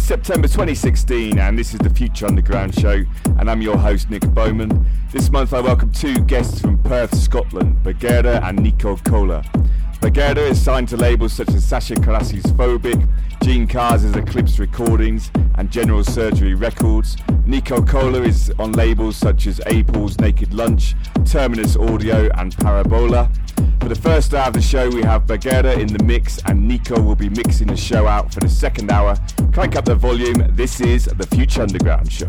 It's September 2016, and this is the Future Underground Show, and I'm your host, Nick Bowman. This month, I welcome two guests from Perth, Scotland, Bageera and Nico Kohler. Bageera is signed to labels such as Sasha Carassi's Phobiq, Gene Cars' Eclipse Recordings, and General Surgery Records. Nico Kohler is on labels such as A.Paul's Naked Lunch, Terminus Audio, and Parabola. For the first hour of the show, we have Bageera in the mix, and Nico will be mixing the show out for the second hour. Crank up the volume. This is the Future Underground Show.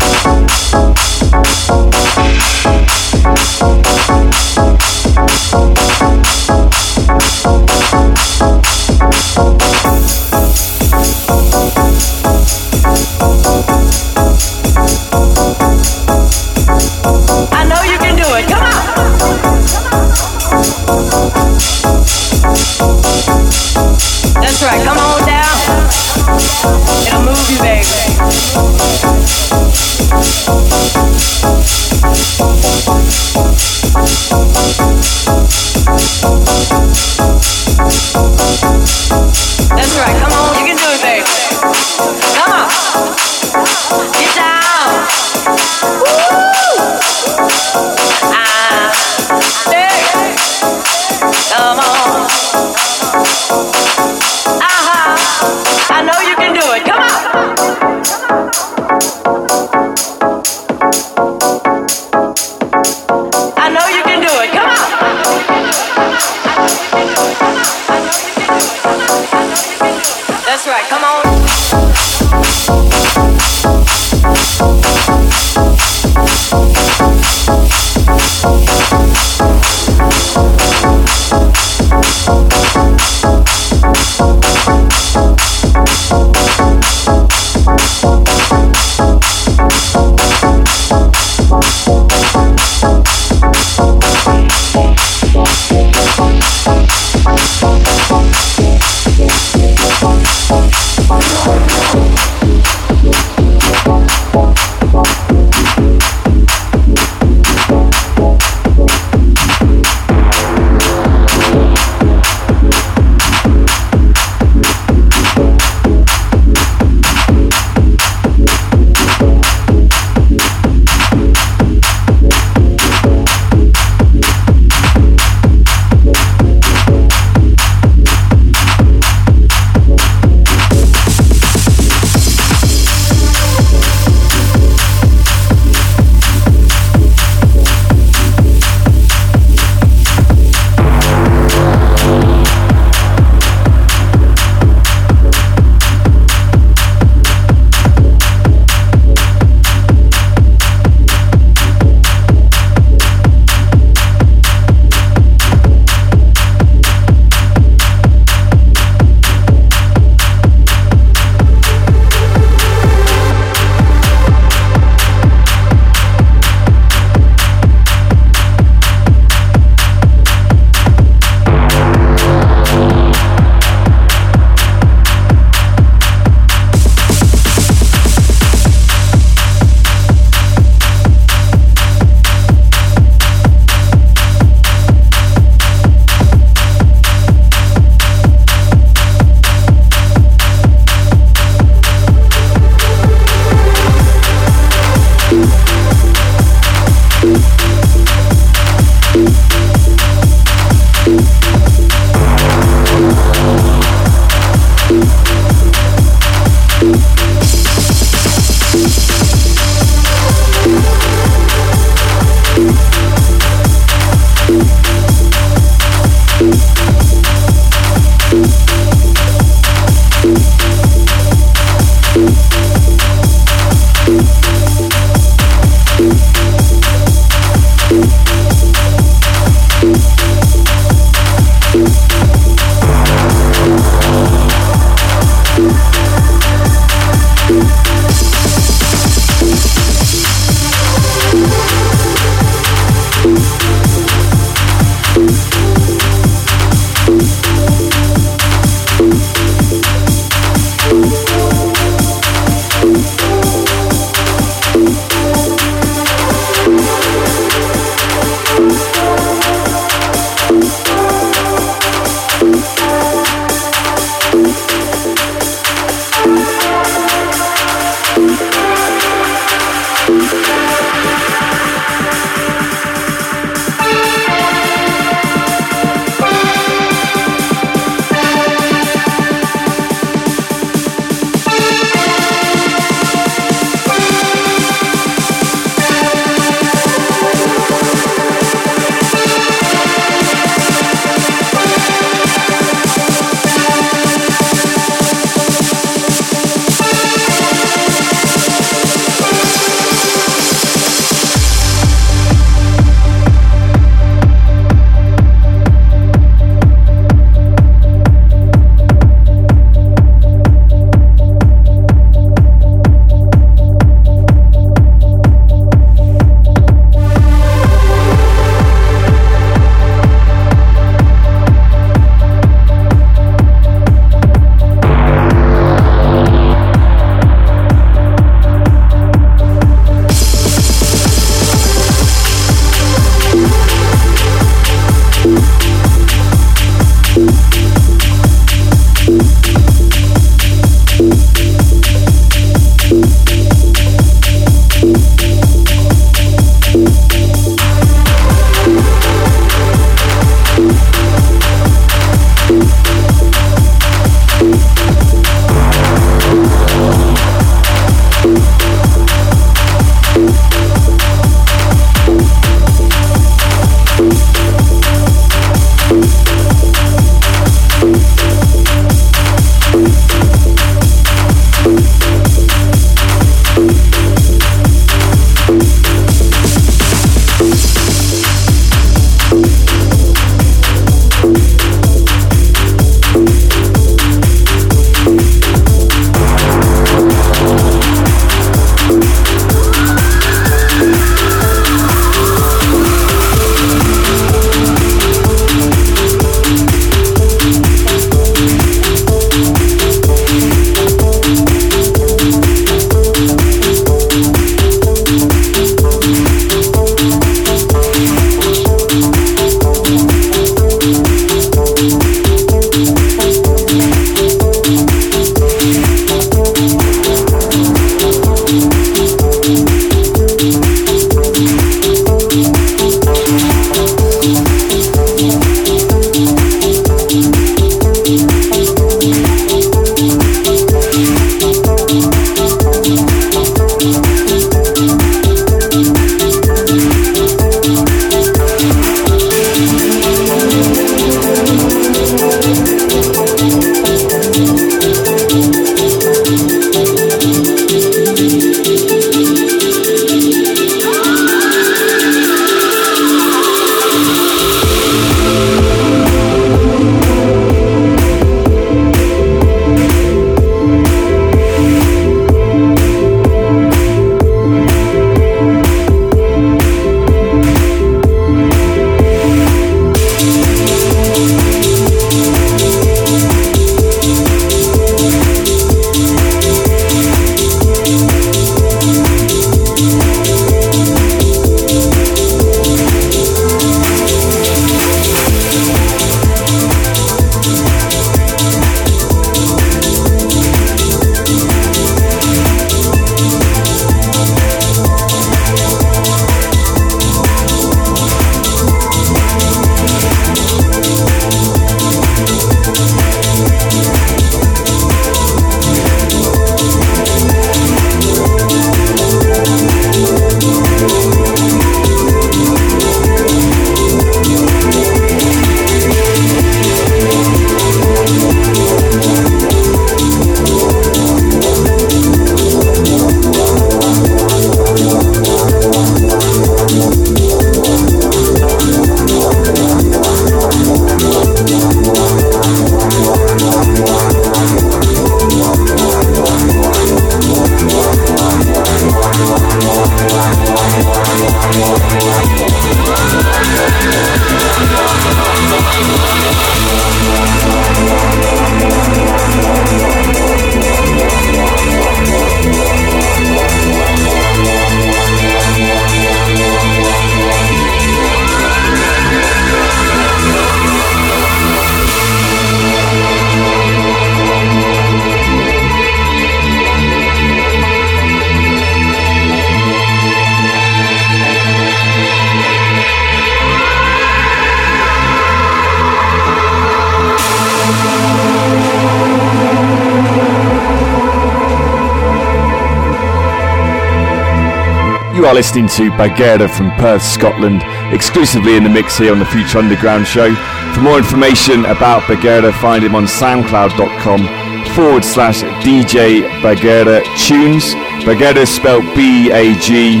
Listening to Bageera from Perth, Scotland, exclusively in the mix here on the Future Underground show. For more information about Bageera, find him on soundcloud.com forward slash DJ Bageera Tunes. Bageera is spelled B A G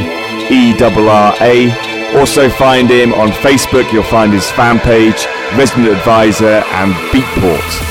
E R R A. Also find him on Facebook, you'll find his fan page, Resident Advisor, and Beatport.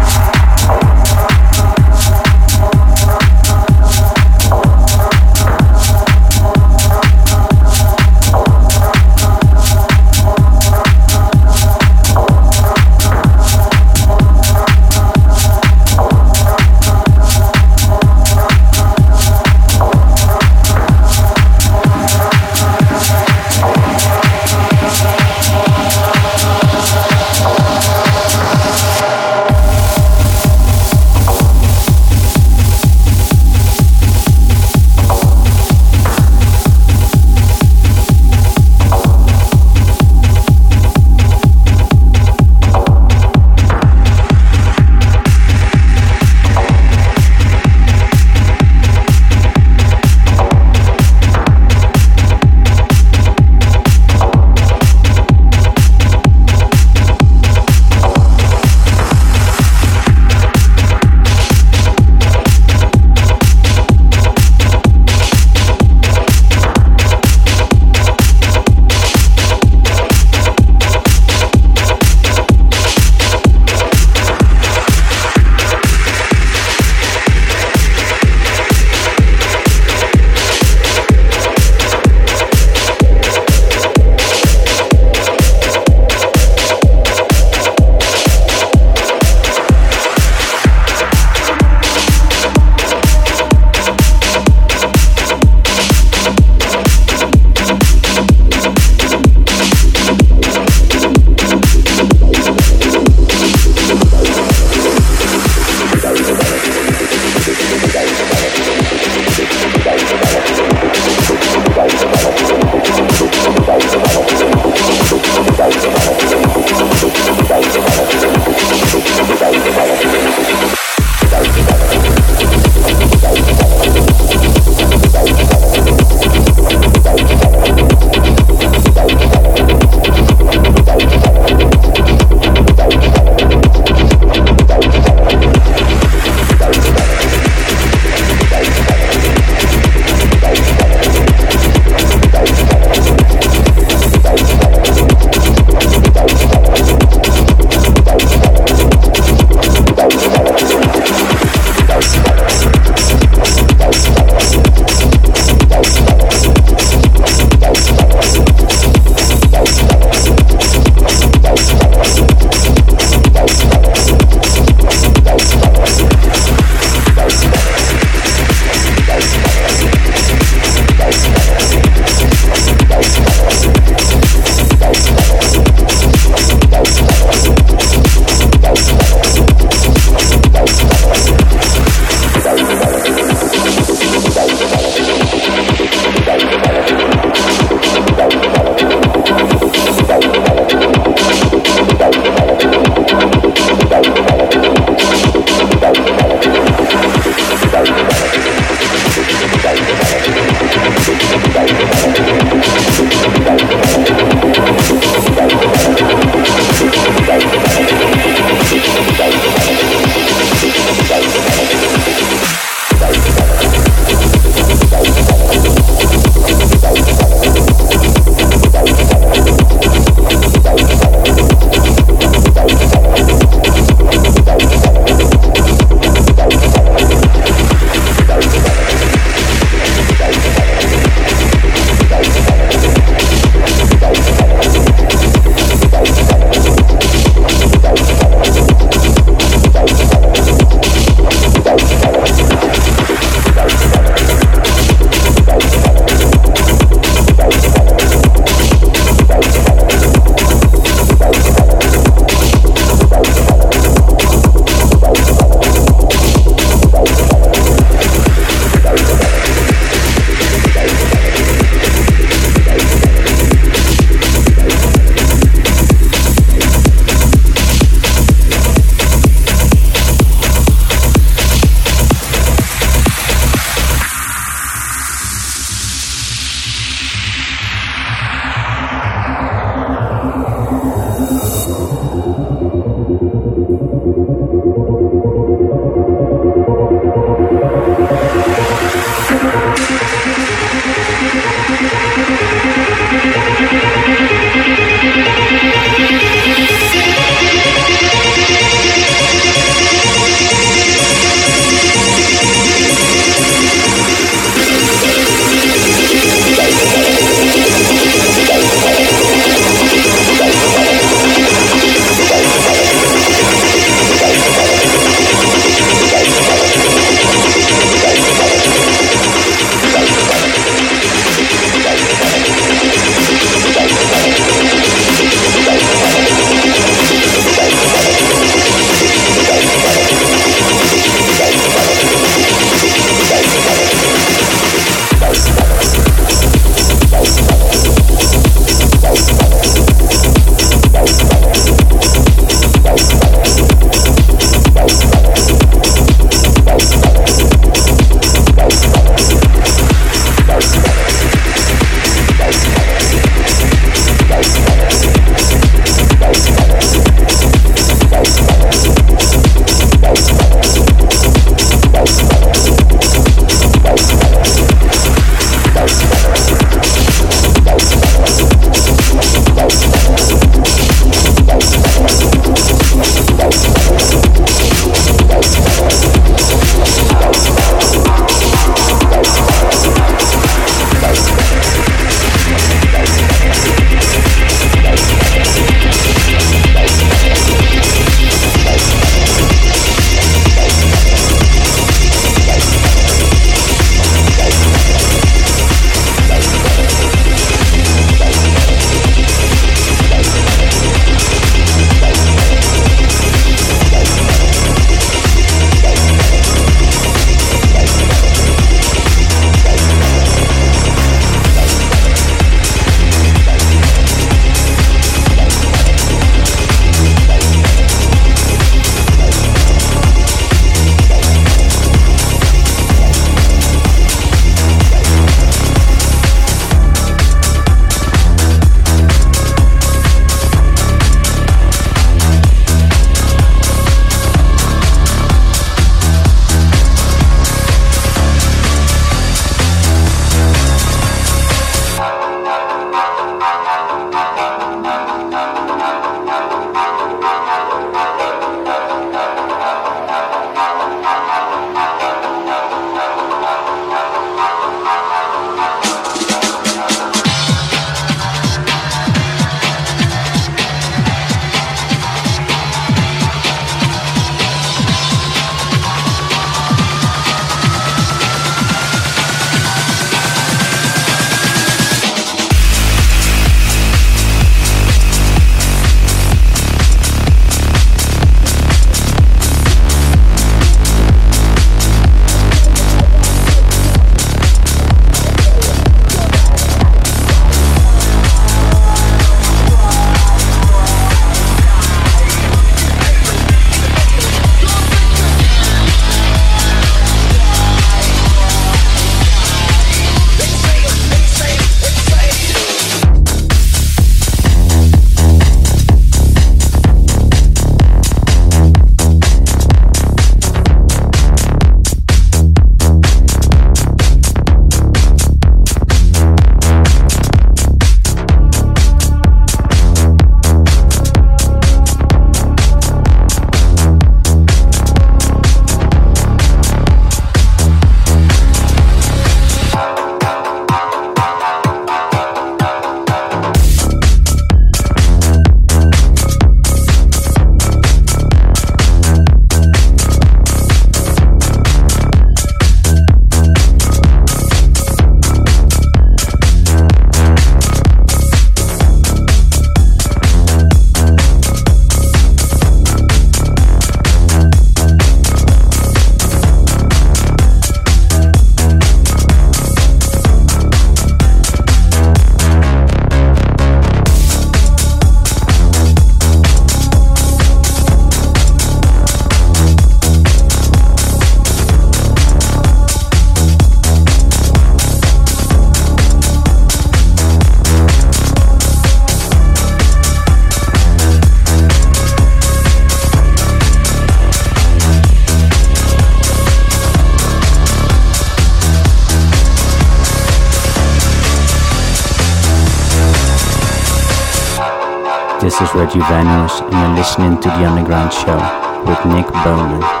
Is Reggie Venues, and you're listening to The Underground Show with Nick Bowman.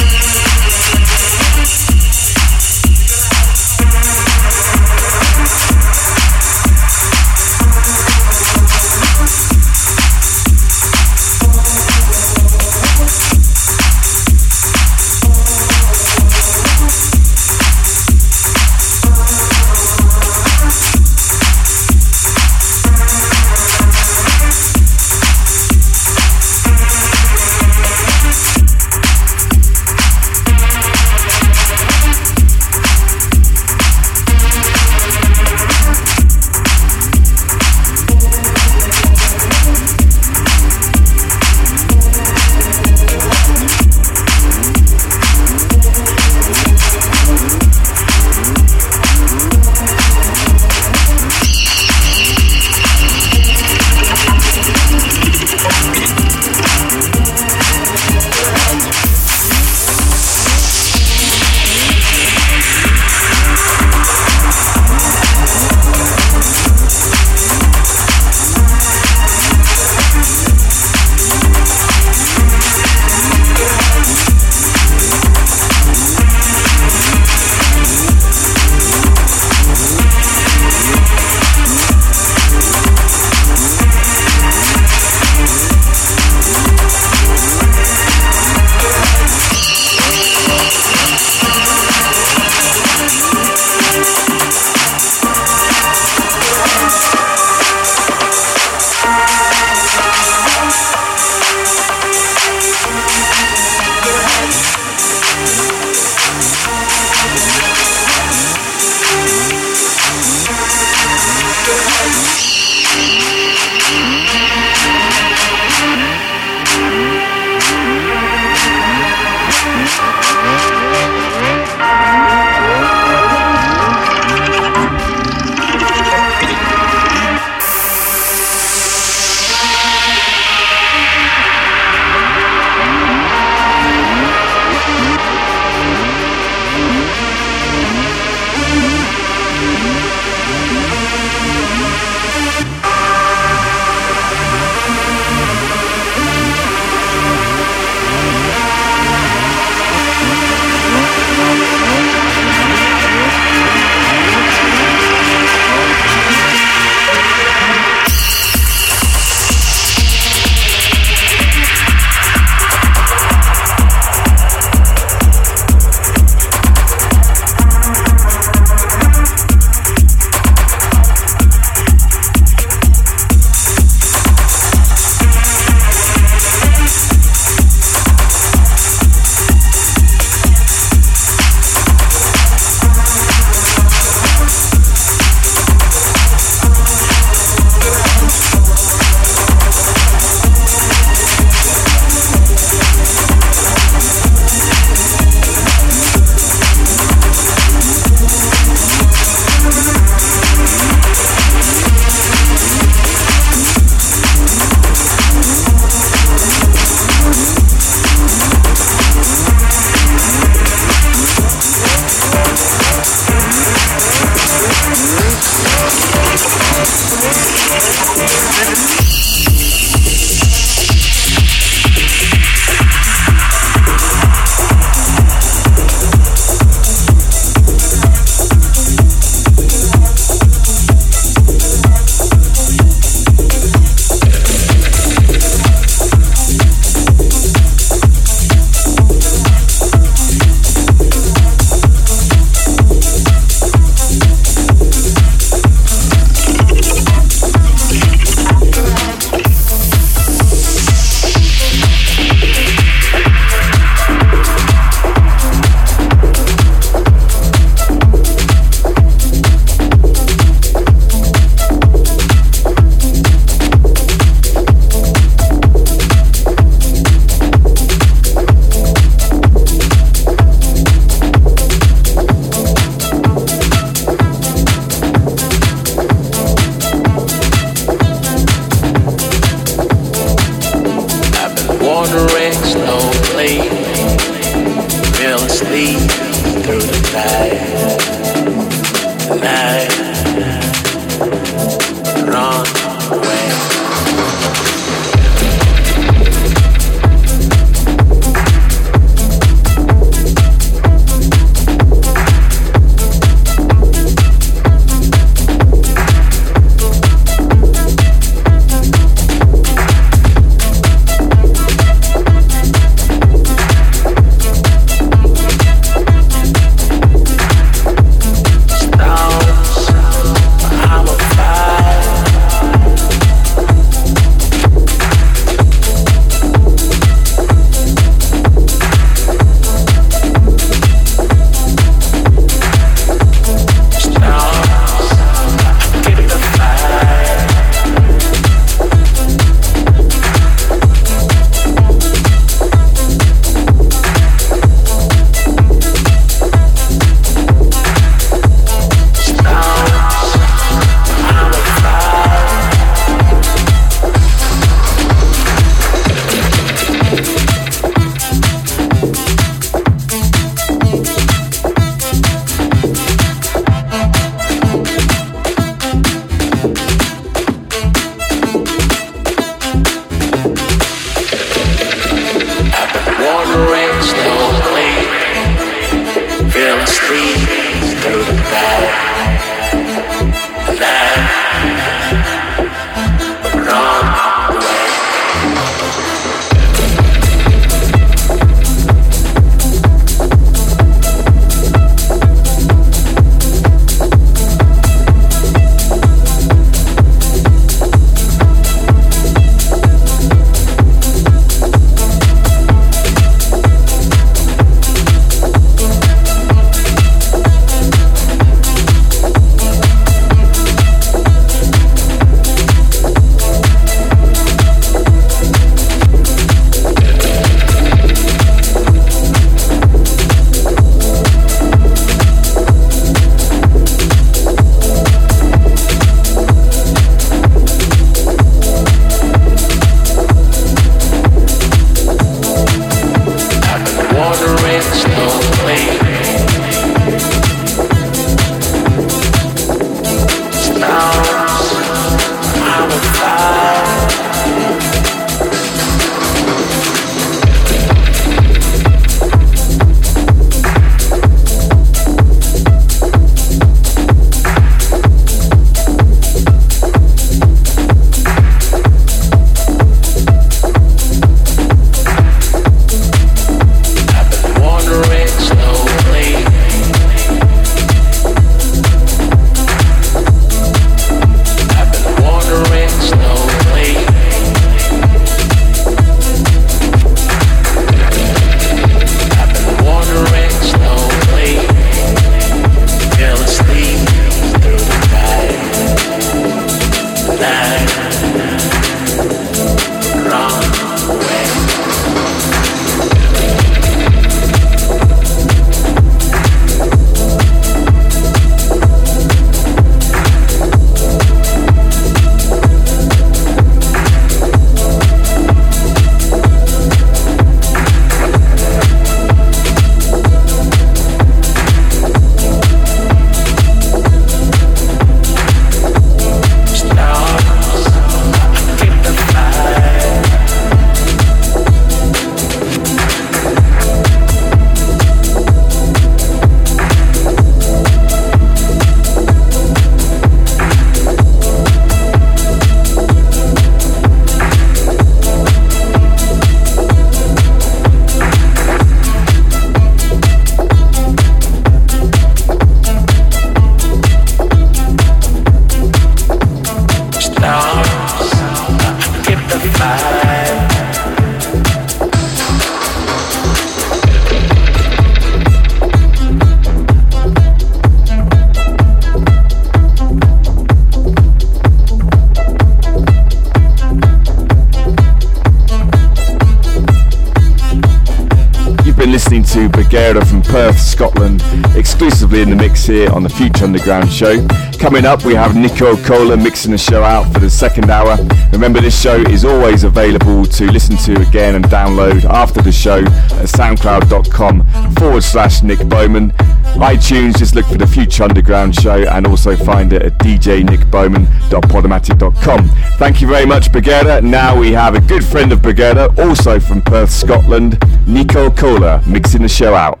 Perth, Scotland, exclusively in the mix here on the Future Underground show. Coming up, we have Nico Kohler mixing the show out for the second hour. Remember, this show is always available to listen to again and download after the show at soundcloud.com forward slash Nick Bowman. iTunes, just look for the Future Underground show and also find it at djnickbowman.podomatic.com. Thank you very much, Bageera. Now we have a good friend of Bageera, also from Perth, Scotland, Nico Kohler, mixing the show out.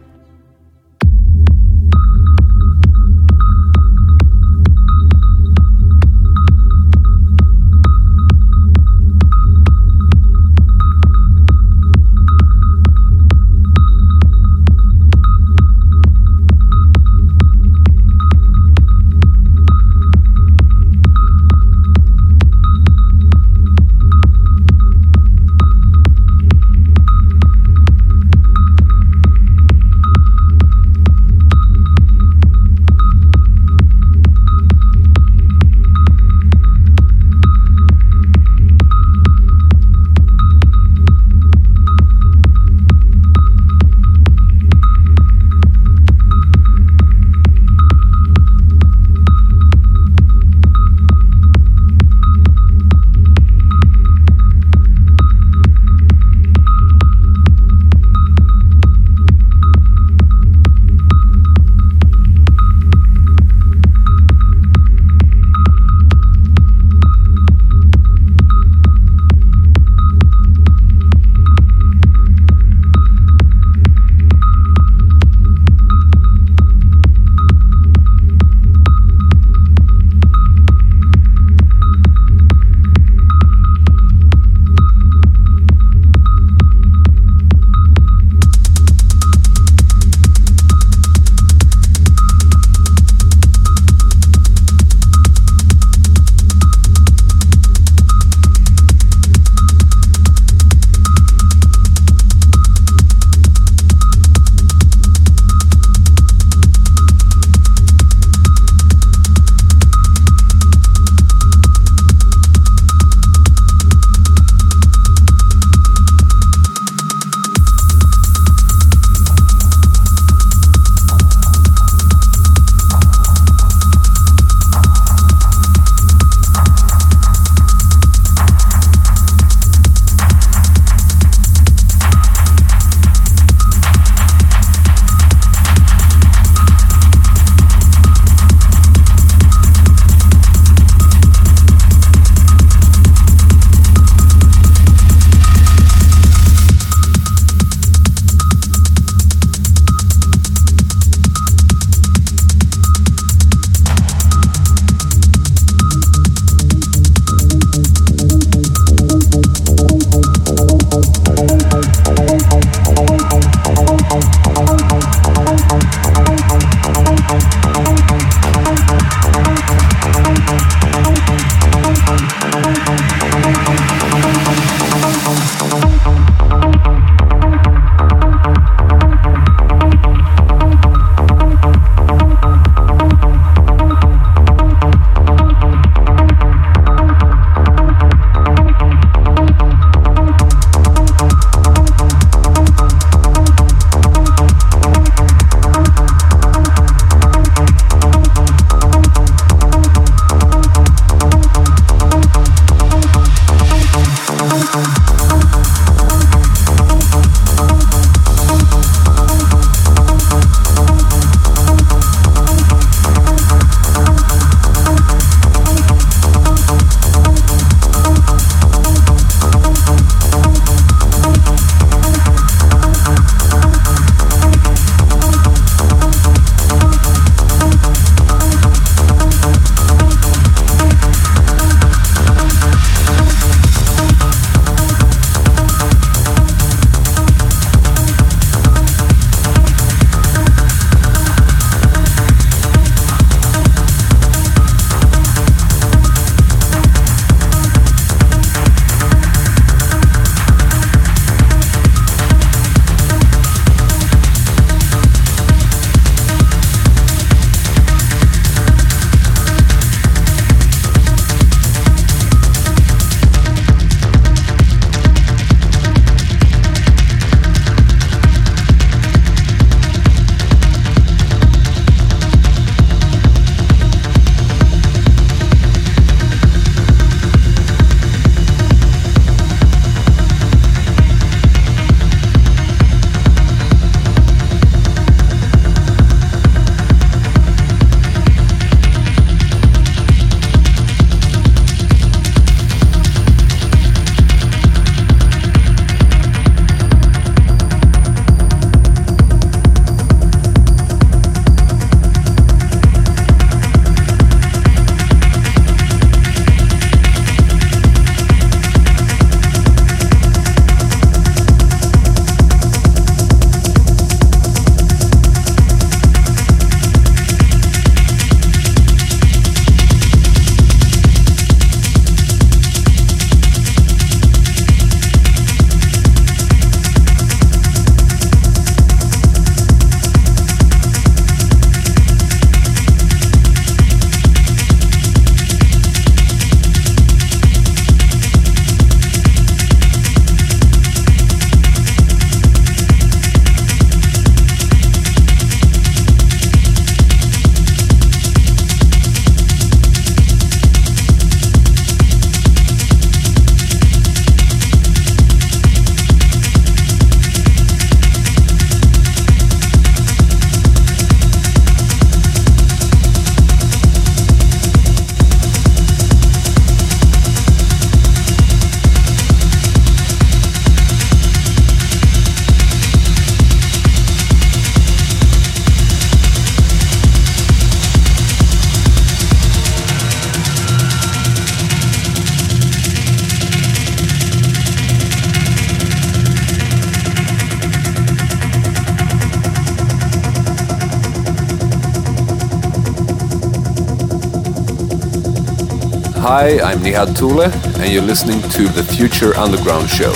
I'm Nihad Tule, and you're listening to the Future Underground Show.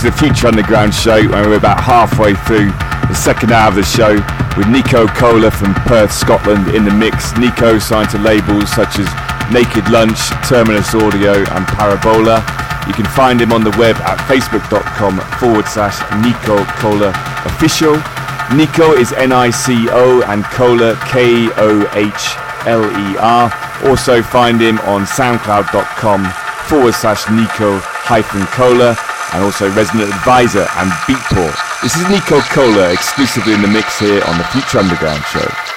Into the Future Underground show and we're about halfway through the second hour of the show with Nico Kohler from Perth, Scotland in the mix. Nico signed to labels such as Naked Lunch, Terminus Audio and Parabola. You can find him on the web at facebook.com forward slash Nico Kohler official. Nico is N-I-C-O and Kohler K-O-H-L-E-R. Also find him on soundcloud.com forward slash Nico hyphen Kohler and also Resident Advisor and Beatport. This is Nico Kohler exclusively in the mix here on the Future Underground show.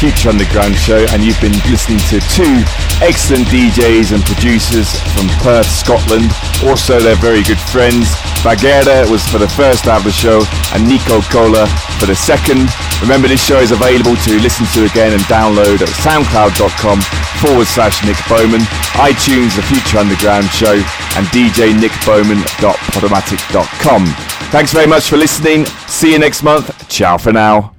Future Underground show and you've been listening to two excellent DJs and producers from Perth, Scotland. Also, they're very good friends. Bageera was for the first half of the show and Nico Kohler for the second. Remember, this show is available to listen to again and download at soundcloud.com forward slash Nick Bowman, iTunes, The Future Underground Show, and djnickbowman.podomatic.com. Thanks very much for listening. See you next month. Ciao for now.